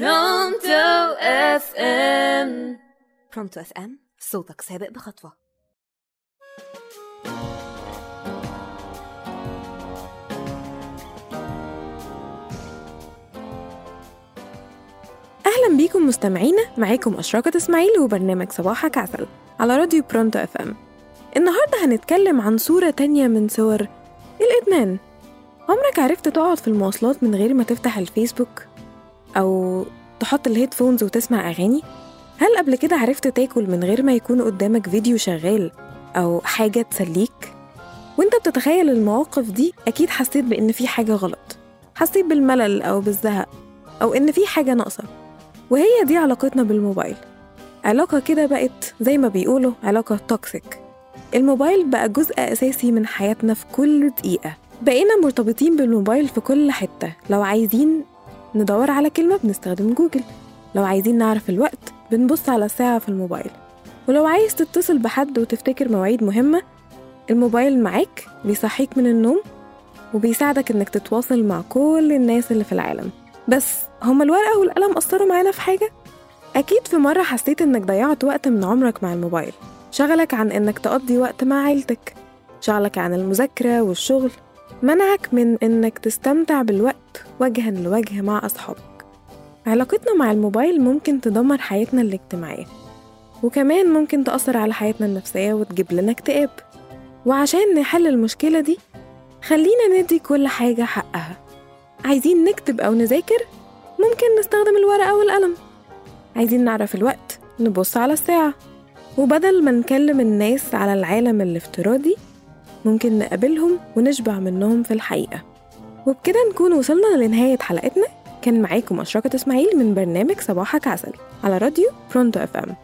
Pronto FM Pronto FM صوتك سابق بخطوة. أهلا بيكم مستمعينا معاكم أشراقة إسماعيل وبرنامج صباحك عسل على راديو Pronto FM النهاردة هنتكلم عن صورة تانية من صور الإدمان. عمرك عرفت تقعد في المواصلات من غير ما تفتح الفيسبوك؟ أو تحط ال headphones وتسمع أغاني؟ هل قبل كده عرفت تاكل من غير ما يكون قدامك فيديو شغال أو حاجة تسليك؟ وأنت بتتخيل المواقف دي أكيد حسيت بإن في حاجة غلط. حسيت بالملل أو بالزهق أو إن في حاجة ناقصة. وهي دي علاقتنا بالموبايل. علاقة كده بقت زي ما بيقولوا علاقة toxic الموبايل بقى جزء أساسي من حياتنا في كل دقيقة. بقينا مرتبطين بالموبايل في كل حتة. لو عايزين ندور على كلمة بنستخدم جوجل. لو عايزين نعرف الوقت بنبص على الساعة في الموبايل. ولو عايز تتصل بحد وتفتكر مواعيد مهمة الموبايل معاك بيصحيك من النوم وبيساعدك إنك تتواصل مع كل الناس اللي في العالم. بس هما الورقة والقلم أثروا معانا في حاجة؟ أكيد في مرة حسيت إنك ضيعت وقت من عمرك مع الموبايل. شغلك عن إنك تقضي وقت مع عيلتك. شغلك عن المذاكرة والشغل. منعك من إنك تستمتع بالوقت وجها لوجه مع أصحابك. علاقتنا مع الموبايل ممكن تدمر حياتنا الاجتماعية وكمان ممكن تأثر على حياتنا النفسية وتجيب لنا اكتئاب. وعشان نحل المشكلة دي خلينا ندي كل حاجة حقها. عايزين نكتب أو نذاكر؟ ممكن نستخدم الورقة والقلم عايزين نعرف الوقت؟ نبص على الساعة. وبدل ما نكلم الناس على العالم الافتراضي ممكن نقابلهم ونشبع منهم في الحقيقة. وبكده نكون وصلنا لنهاية حلقتنا. كان معاكم أشرقة إسماعيل من برنامج صباحك عسل على راديو Pronto FM